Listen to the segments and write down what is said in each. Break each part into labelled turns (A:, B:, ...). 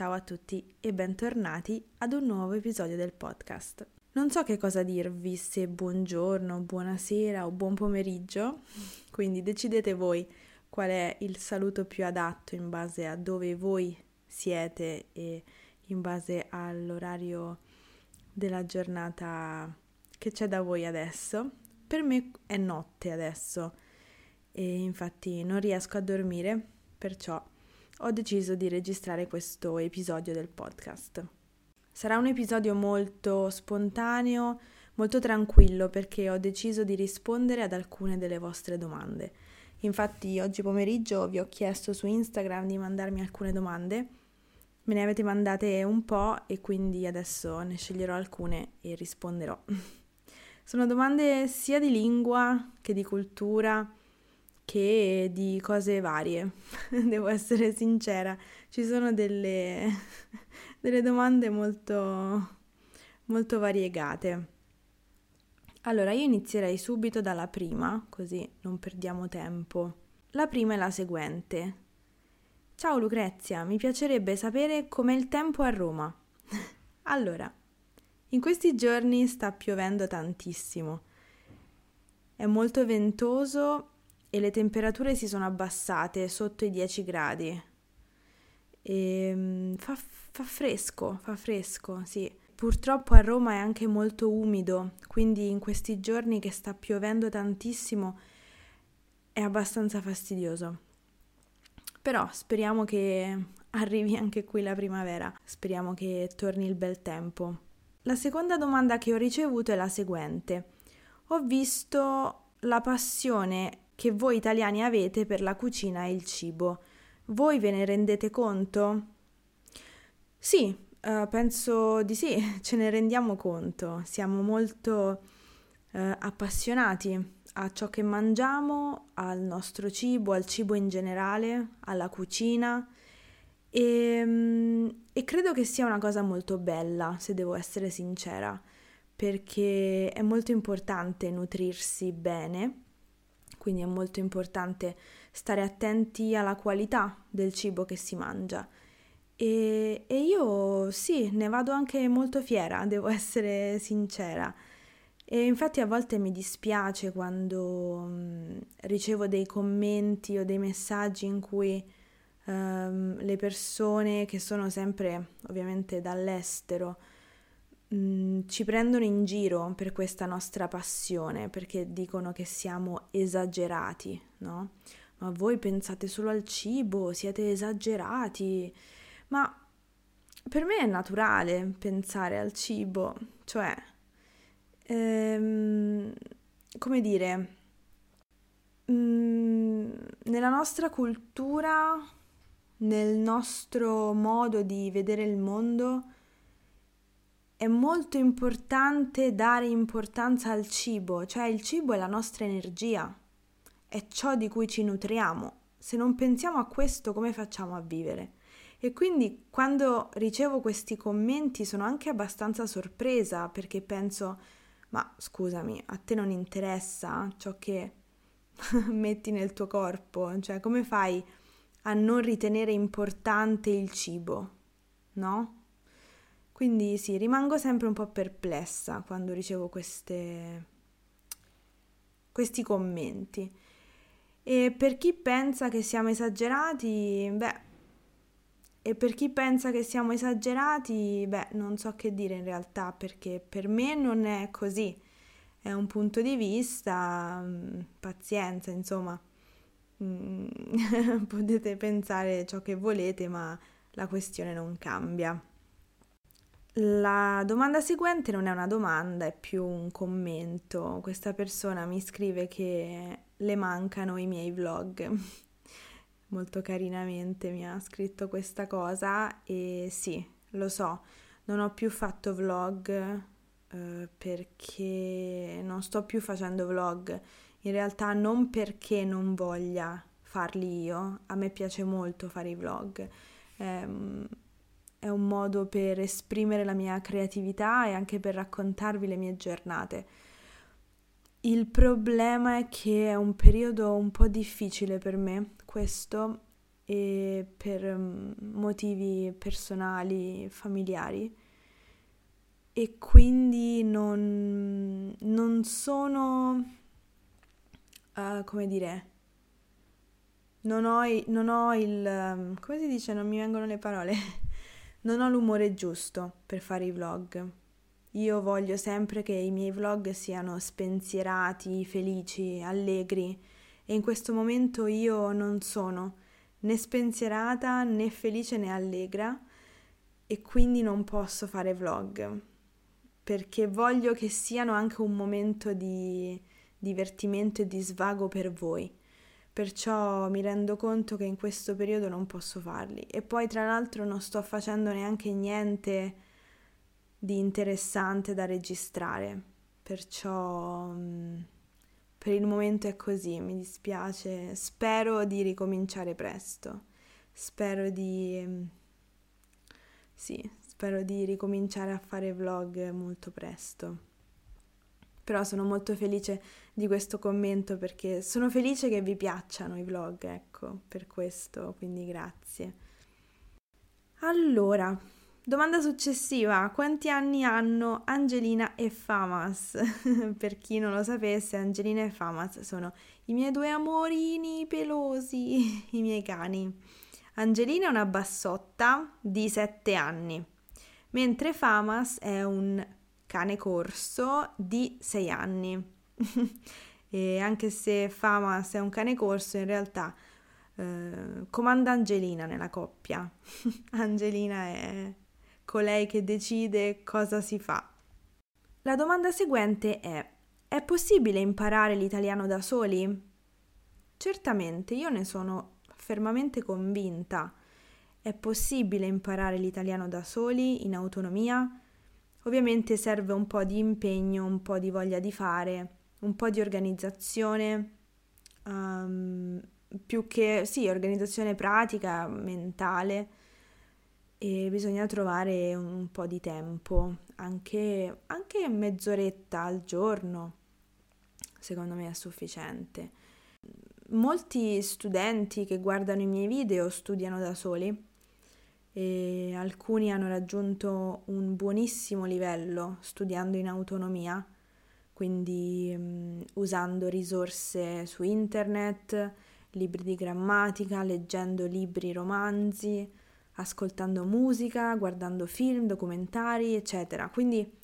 A: Ciao a tutti e bentornati ad un nuovo episodio del podcast. Non so che cosa dirvi, se buongiorno, buonasera o buon pomeriggio, quindi decidete voi qual è il saluto più adatto in base a dove voi siete e in base all'orario della giornata che c'è da voi adesso. Per me è notte adesso e infatti non riesco a dormire, perciò ho deciso di registrare questo episodio del podcast. Sarà un episodio molto spontaneo, molto tranquillo perché ho deciso di rispondere ad alcune delle vostre domande. Infatti oggi pomeriggio vi ho chiesto su Instagram di mandarmi alcune domande, me ne avete mandate un po' e quindi adesso ne sceglierò alcune e risponderò. Sono domande sia di lingua che di cultura che di cose varie, devo essere sincera. Ci sono delle, delle domande molto, molto variegate. Allora, io inizierei subito dalla prima, così non perdiamo tempo. La prima è la seguente. Ciao Lucrezia, mi piacerebbe sapere com'è il tempo a Roma. allora, in questi giorni sta piovendo tantissimo. È molto ventoso e le temperature si sono abbassate sotto i 10 gradi. E mm, fa, fa fresco, fa fresco, sì. Purtroppo a Roma è anche molto umido, quindi in questi giorni che sta piovendo tantissimo è abbastanza fastidioso. Però speriamo che arrivi anche qui la primavera, speriamo che torni il bel tempo. La seconda domanda che ho ricevuto è la seguente. Ho visto la passione che voi italiani avete per la cucina e il cibo. Voi ve ne rendete conto? Sì, uh, penso di sì, ce ne rendiamo conto. Siamo molto uh, appassionati a ciò che mangiamo, al nostro cibo, al cibo in generale, alla cucina. E, um, e credo che sia una cosa molto bella, se devo essere sincera, perché è molto importante nutrirsi bene quindi è molto importante stare attenti alla qualità del cibo che si mangia. E, e io sì, ne vado anche molto fiera, devo essere sincera. E infatti a volte mi dispiace quando mh, ricevo dei commenti o dei messaggi in cui um, le persone che sono sempre ovviamente dall'estero Ci prendono in giro per questa nostra passione, perché dicono che siamo esagerati, no? Ma voi pensate solo al cibo, siete esagerati. Ma per me è naturale pensare al cibo, cioè, ehm, come dire, mh, mm, nella nostra cultura, nel nostro modo di vedere il mondo, è molto importante dare importanza al cibo, cioè il cibo è la nostra energia, è ciò di cui ci nutriamo. Se non pensiamo a questo, come facciamo a vivere? E quindi quando ricevo questi commenti sono anche abbastanza sorpresa perché penso, ma scusami, a te non interessa ciò che metti nel tuo corpo? Cioè, come fai a non ritenere importante il cibo? No? Quindi sì, rimango sempre un po' perplessa quando ricevo queste, questi commenti. E per chi pensa che siamo esagerati, beh, e per chi pensa che siamo esagerati, beh, non so che dire in realtà, perché per me non è così. È un punto di vista, mm, pazienza, insomma. Mm, potete pensare ciò che volete, ma la questione non cambia. La domanda seguente non è una domanda, è più un commento. Questa persona mi scrive che le mancano i miei vlog. Molto carinamente mi ha scritto questa cosa e sì, lo so, non ho più fatto vlog eh, perché non sto più facendo vlog. In realtà non perché non voglia farli io, a me piace molto fare i vlog. Eh, è un modo per esprimere la mia creatività e anche per raccontarvi le mie giornate. Il problema è che è un periodo un po' difficile per me, questo, e per mm, motivi personali, familiari. E quindi non, non sono, uh, come dire, non ho, non ho il, um, come si dice, non mi vengono le parole, non ho l'umore giusto per fare i vlog. Io voglio sempre che i miei vlog siano spensierati, felici, allegri e in questo momento io non sono né spensierata né felice né allegra e quindi non posso fare vlog perché voglio che siano anche un momento di divertimento e di svago per voi. Perciò mi rendo conto che in questo periodo non posso farli. E poi tra l'altro non sto facendo neanche niente di interessante da registrare. Perciò mm, per il momento è così, mi dispiace. Spero di ricominciare presto. Spero di... Mm, sì, spero di ricominciare a fare vlog molto presto. Però sono molto felice di questo commento perché sono felice che vi piacciono i vlog, ecco, per questo, quindi grazie. Allora, domanda successiva, quanti anni hanno Angelina e Famas? per chi non lo sapesse, Angelina e Famas sono i miei due amorini pelosi, i miei cani. Angelina è una bassotta di 7 anni mentre Famas è un cane corso di 6 anni. e anche se Famas è un cane corso, in realtà eh, comanda Angelina nella coppia. Angelina è colei che decide cosa si fa. La domanda seguente è: è possibile imparare l'italiano da soli? Certamente, io ne sono fermamente convinta. È possibile imparare l'italiano da soli, in autonomia? Ovviamente serve un po' di impegno, un po' di voglia di fare, un po' di organizzazione, um, più che sì, organizzazione pratica, mentale e bisogna trovare un po' di tempo, anche, anche mezz'oretta al giorno, secondo me è sufficiente. Molti studenti che guardano i miei video studiano da soli e alcuni hanno raggiunto un buonissimo livello studiando in autonomia, quindi um, usando risorse su internet, libri di grammatica, leggendo libri, romanzi, ascoltando musica, guardando film, documentari, eccetera. Quindi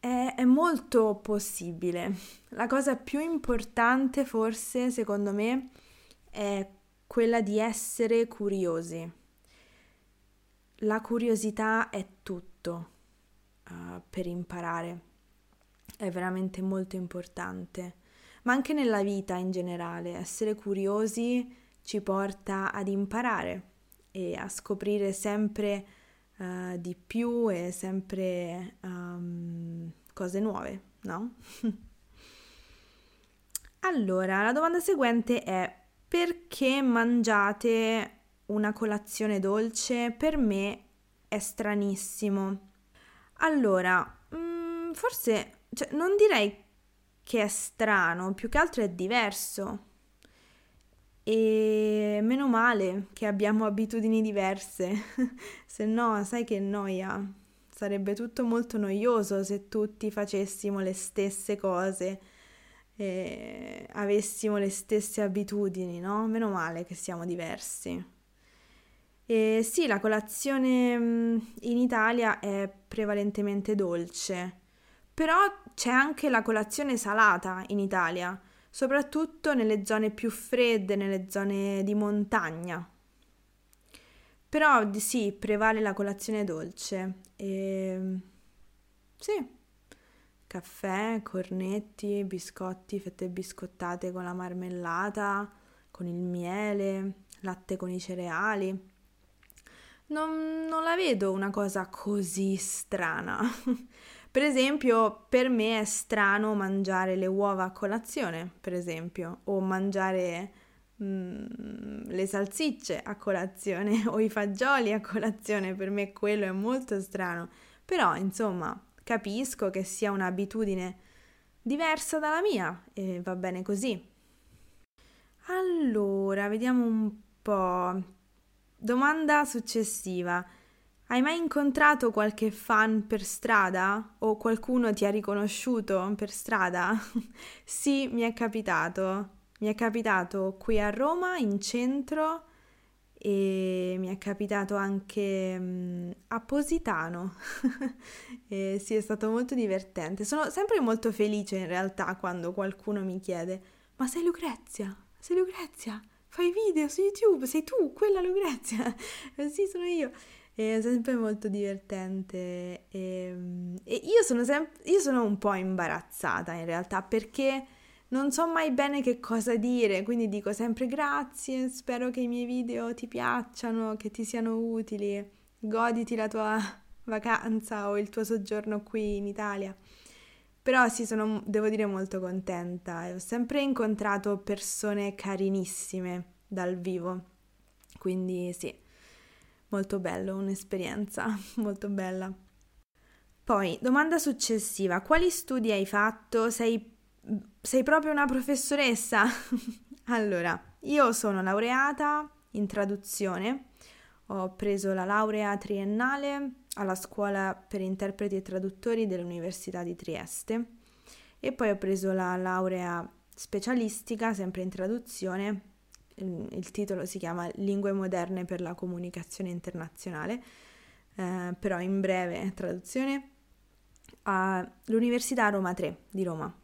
A: è, è molto possibile. La cosa più importante forse, secondo me, è quella di essere curiosi la curiosità è tutto uh, per imparare, è veramente molto importante, ma anche nella vita in generale, essere curiosi ci porta ad imparare e a scoprire sempre uh, di più e sempre um, cose nuove, no? allora, la domanda seguente è perché mangiate una colazione dolce per me è stranissimo. Allora, mh, mm, forse cioè, non direi che è strano, più che altro è diverso. E meno male che abbiamo abitudini diverse, se no, sai che noia. Sarebbe tutto molto noioso se tutti facessimo le stesse cose e avessimo le stesse abitudini, no? Meno male che siamo diversi. E sì, la colazione in Italia è prevalentemente dolce, però c'è anche la colazione salata in Italia, soprattutto nelle zone più fredde, nelle zone di montagna. Però sì, prevale la colazione dolce. E... Sì, caffè, cornetti, biscotti, fette biscottate con la marmellata, con il miele, latte con i cereali non, non la vedo una cosa così strana. per esempio, per me è strano mangiare le uova a colazione, per esempio, o mangiare mm, le salsicce a colazione o i fagioli a colazione, per me quello è molto strano. Però, insomma, capisco che sia un'abitudine diversa dalla mia e va bene così. Allora, vediamo un po'. Domanda successiva. Hai mai incontrato qualche fan per strada? O qualcuno ti ha riconosciuto per strada? sì, mi è capitato. Mi è capitato qui a Roma, in centro, e mi è capitato anche um, a Positano. e sì, è stato molto divertente. Sono sempre molto felice in realtà quando qualcuno mi chiede: Ma sei Lucrezia? Sei Lucrezia? Fai video su YouTube? Sei tu, quella Lucrezia? sì, sono io. È sempre molto divertente. E, e io, sono sempre, io sono un po' imbarazzata in realtà perché non so mai bene che cosa dire, quindi dico sempre grazie, spero che i miei video ti piacciono, che ti siano utili, goditi la tua vacanza o il tuo soggiorno qui in Italia. Però sì, sono, devo dire, molto contenta. Ho sempre incontrato persone carinissime dal vivo, quindi sì, molto bello, un'esperienza molto bella. Poi, domanda successiva, quali studi hai fatto? Sei sei proprio una professoressa? allora, io sono laureata in traduzione, ho preso la laurea triennale alla scuola per interpreti e traduttori dell'Università di Trieste e poi ho preso la laurea specialistica sempre in traduzione, il titolo si chiama Lingue moderne per la comunicazione internazionale, eh, però in breve traduzione, all'Università Roma 3 di Roma.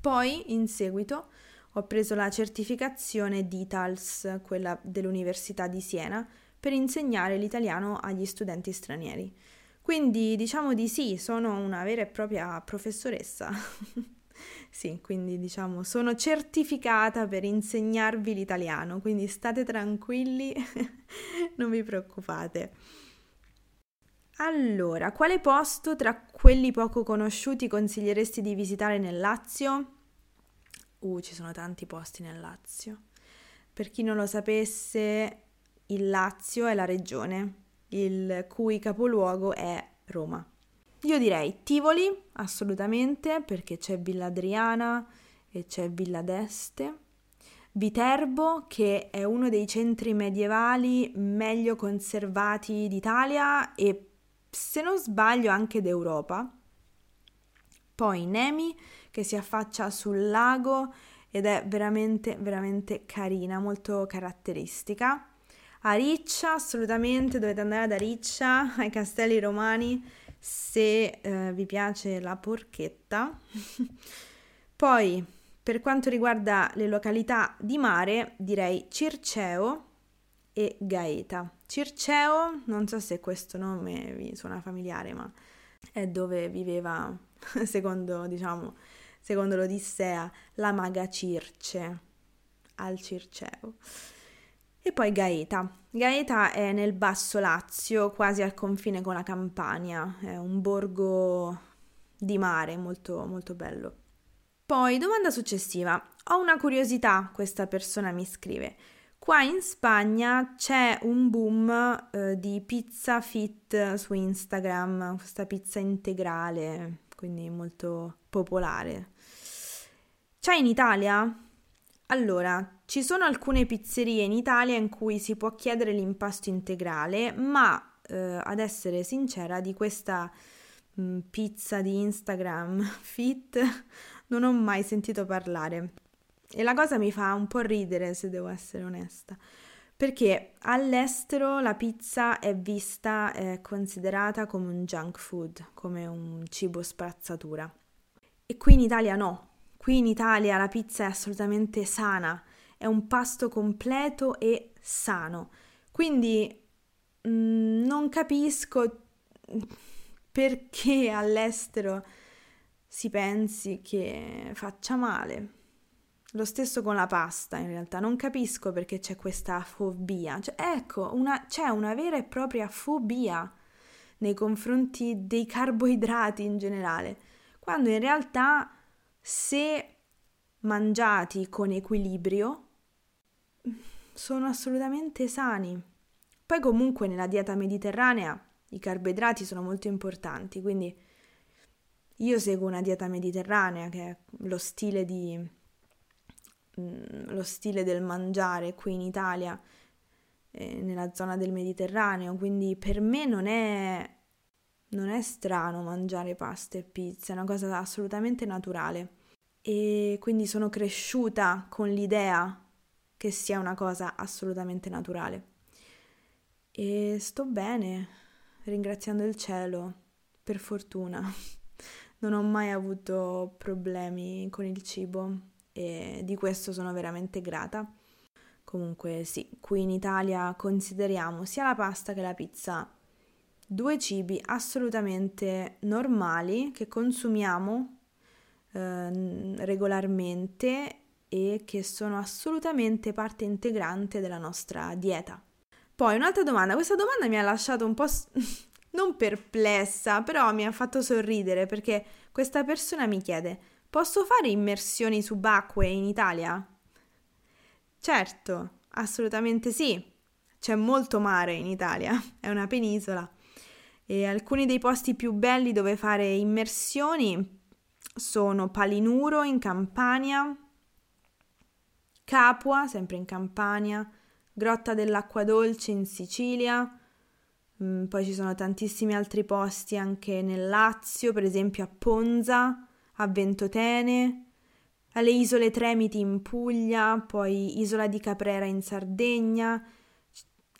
A: Poi, in seguito, ho preso la certificazione DITALS, quella dell'Università di Siena, per insegnare l'italiano agli studenti stranieri. Quindi diciamo di sì, sono una vera e propria professoressa. sì, quindi diciamo sono certificata per insegnarvi l'italiano, quindi state tranquilli, non vi preoccupate. Allora, quale posto tra quelli poco conosciuti consiglieresti di visitare nel Lazio? Uh, ci sono tanti posti nel Lazio. Per chi non lo sapesse, il Lazio è la regione, il cui capoluogo è Roma. Io direi Tivoli, assolutamente, perché c'è Villa Adriana e c'è Villa d'Este. Viterbo, che è uno dei centri medievali meglio conservati d'Italia e se non sbaglio anche d'Europa. Poi Nemi che si affaccia sul lago ed è veramente veramente carina, molto caratteristica. A Riccia, assolutamente dovete andare ad Ariccia, ai castelli romani, se eh, vi piace la porchetta. Poi, per quanto riguarda le località di mare, direi Circeo e Gaeta. Circeo, non so se questo nome vi suona familiare, ma è dove viveva, secondo, diciamo, secondo l'Odissea, la maga Circe al Circeo. E poi Gaeta. Gaeta è nel Basso Lazio, quasi al confine con la Campania, è un borgo di mare molto molto bello. Poi, domanda successiva. Ho una curiosità, questa persona mi scrive. Qua in Spagna c'è un boom eh, di pizza fit su Instagram, questa pizza integrale, quindi molto popolare. C'è in Italia? Allora, ci sono alcune pizzerie in Italia in cui si può chiedere l'impasto integrale, ma eh, ad essere sincera, di questa mh, mm, pizza di Instagram fit non ho mai sentito parlare. E la cosa mi fa un po' ridere, se devo essere onesta, perché all'estero la pizza è vista, è considerata come un junk food, come un cibo sprazzatura. E qui in Italia no. Qui in Italia la pizza è assolutamente sana, è un pasto completo e sano. Quindi mh, mm, non capisco perché all'estero si pensi che faccia male. Lo stesso con la pasta, in realtà, non capisco perché c'è questa fobia. Cioè, ecco, una, c'è una vera e propria fobia nei confronti dei carboidrati in generale, quando in realtà se mangiati con equilibrio sono assolutamente sani. Poi comunque nella dieta mediterranea i carboidrati sono molto importanti, quindi io seguo una dieta mediterranea che è lo stile di Lo stile del mangiare qui in Italia eh, nella zona del Mediterraneo, quindi per me non è, non è strano mangiare pasta e pizza, è una cosa assolutamente naturale. E quindi sono cresciuta con l'idea che sia una cosa assolutamente naturale. E sto bene, ringraziando il cielo, per fortuna. Non ho mai avuto problemi con il cibo e di questo sono veramente grata. Comunque sì, qui in Italia consideriamo sia la pasta che la pizza due cibi assolutamente normali che consumiamo eh, regolarmente e che sono assolutamente parte integrante della nostra dieta. Poi un'altra domanda, questa domanda mi ha lasciato un po' non perplessa, però mi ha fatto sorridere perché questa persona mi chiede: "Posso fare immersioni subacquee in Italia?" Certo, assolutamente sì. C'è molto mare in Italia, è una penisola. E alcuni dei posti più belli dove fare immersioni sono Palinuro in Campania, Capua, sempre in Campania, Grotta dell'Acqua Dolce in Sicilia, mm, poi ci sono tantissimi altri posti anche nel Lazio, per esempio a Ponza, a Ventotene, alle Isole Tremiti in Puglia, poi Isola di Caprera in Sardegna,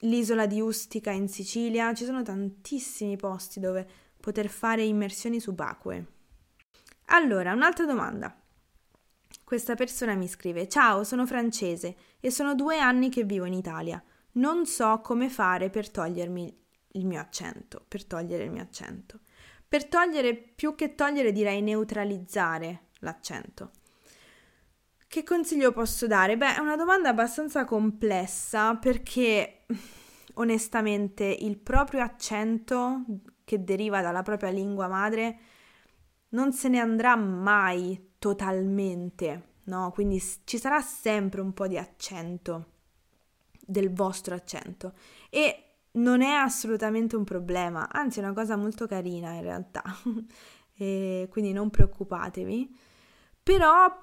A: l'isola di Ustica in Sicilia, ci sono tantissimi posti dove poter fare immersioni subacquee. Allora, un'altra domanda. Questa persona mi scrive: Ciao, sono francese e sono due anni che vivo in Italia. Non so come fare per togliermi il mio accento. Per togliere il mio accento. Per togliere, più che togliere, direi neutralizzare l'accento. Che consiglio posso dare? Beh, è una domanda abbastanza complessa perché onestamente il proprio accento che deriva dalla propria lingua madre non se ne andrà mai totalmente, no? Quindi ci sarà sempre un po' di accento del vostro accento e non è assolutamente un problema, anzi è una cosa molto carina in realtà. quindi non preoccupatevi. Però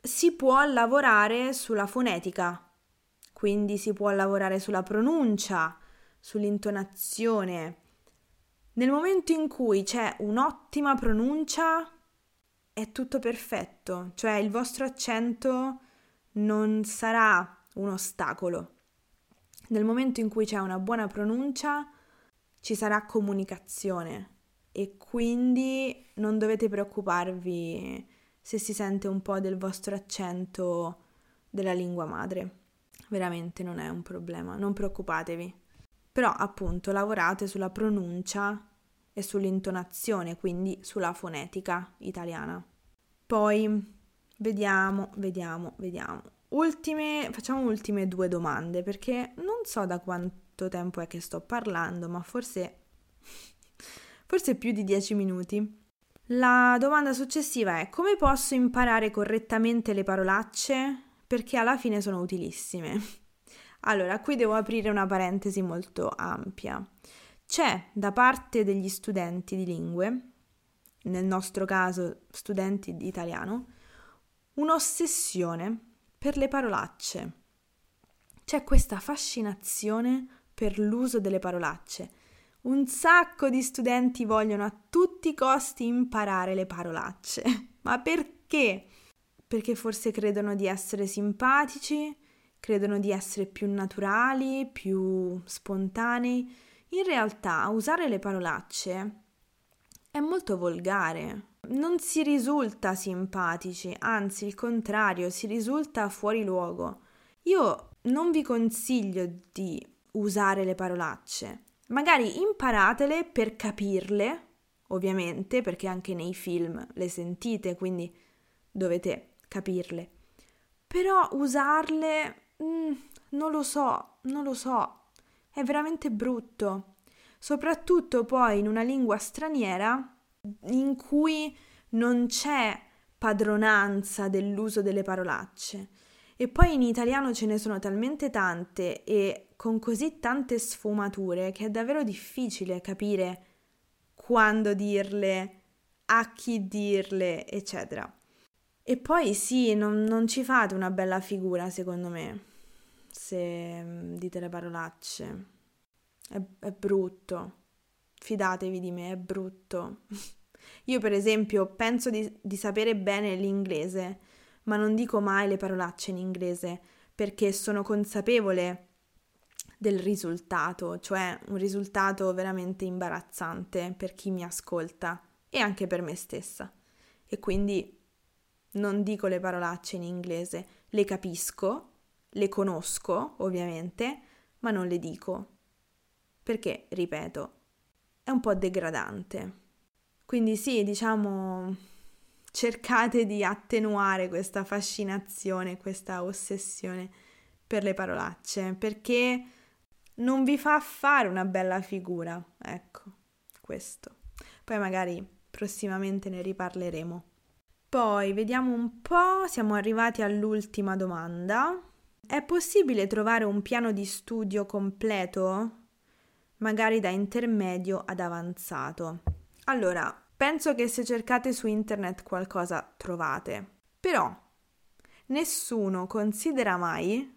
A: si può lavorare sulla fonetica, quindi si può lavorare sulla pronuncia, sull'intonazione. Nel momento in cui c'è un'ottima pronuncia, è tutto perfetto, cioè il vostro accento non sarà un ostacolo. Nel momento in cui c'è una buona pronuncia, ci sarà comunicazione e quindi non dovete preoccuparvi se si sente un po' del vostro accento della lingua madre. Veramente non è un problema, non preoccupatevi. Però appunto lavorate sulla pronuncia e sull'intonazione, quindi sulla fonetica italiana. Poi vediamo, vediamo, vediamo. Ultime, facciamo ultime due domande perché non so da quanto tempo è che sto parlando, ma forse forse più di dieci minuti. La domanda successiva è come posso imparare correttamente le parolacce? Perché alla fine sono utilissime. Allora, qui devo aprire una parentesi molto ampia. C'è da parte degli studenti di lingue, nel nostro caso studenti di italiano, un'ossessione per le parolacce. C'è questa fascinazione per l'uso delle parolacce. Un sacco di studenti vogliono a tutti i costi imparare le parolacce. Ma perché? Perché forse credono di essere simpatici, credono di essere più naturali, più spontanei in realtà usare le parolacce è molto volgare. Non si risulta simpatici, anzi il contrario, si risulta fuori luogo. Io non vi consiglio di usare le parolacce. Magari imparatele per capirle, ovviamente, perché anche nei film le sentite, quindi dovete capirle. Però usarle mm, non lo so, non lo so è veramente brutto, soprattutto poi in una lingua straniera in cui non c'è padronanza dell'uso delle parolacce. E poi in italiano ce ne sono talmente tante e con così tante sfumature che è davvero difficile capire quando dirle, a chi dirle, eccetera. E poi sì, non, non ci fate una bella figura, secondo me se mm, dite le parolacce. È, è brutto. Fidatevi di me, è brutto. Io, per esempio, penso di, di sapere bene l'inglese, ma non dico mai le parolacce in inglese perché sono consapevole del risultato, cioè un risultato veramente imbarazzante per chi mi ascolta e anche per me stessa. E quindi non dico le parolacce in inglese, le capisco, le conosco ovviamente, ma non le dico. Perché, ripeto, è un po' degradante. Quindi sì, diciamo, cercate di attenuare questa fascinazione, questa ossessione per le parolacce, perché non vi fa fare una bella figura. Ecco, questo. Poi magari prossimamente ne riparleremo. Poi vediamo un po', siamo arrivati all'ultima domanda. È possibile trovare un piano di studio completo? Magari da intermedio ad avanzato. Allora, penso che se cercate su internet qualcosa trovate. Però nessuno considera mai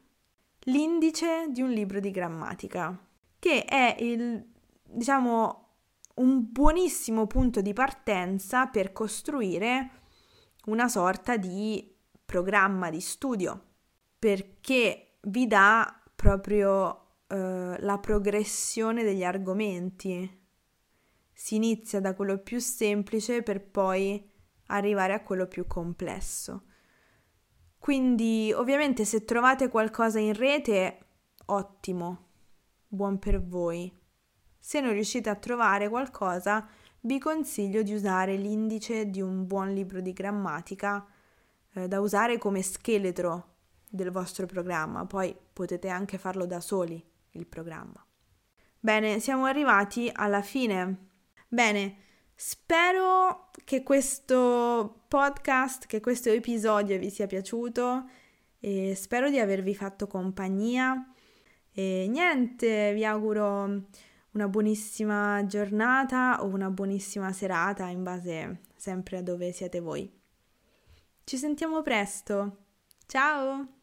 A: l'indice di un libro di grammatica, che è il, diciamo, un buonissimo punto di partenza per costruire una sorta di programma di studio perché vi dà proprio eh, la progressione degli argomenti. Si inizia da quello più semplice per poi arrivare a quello più complesso. Quindi ovviamente se trovate qualcosa in rete, ottimo, buon per voi. Se non riuscite a trovare qualcosa, vi consiglio di usare l'indice di un buon libro di grammatica eh, da usare come scheletro del vostro programma, poi potete anche farlo da soli il programma. Bene, siamo arrivati alla fine. Bene, spero che questo podcast, che questo episodio vi sia piaciuto e spero di avervi fatto compagnia. E niente, vi auguro una buonissima giornata o una buonissima serata in base sempre a dove siete voi. Ci sentiamo presto. Ciao!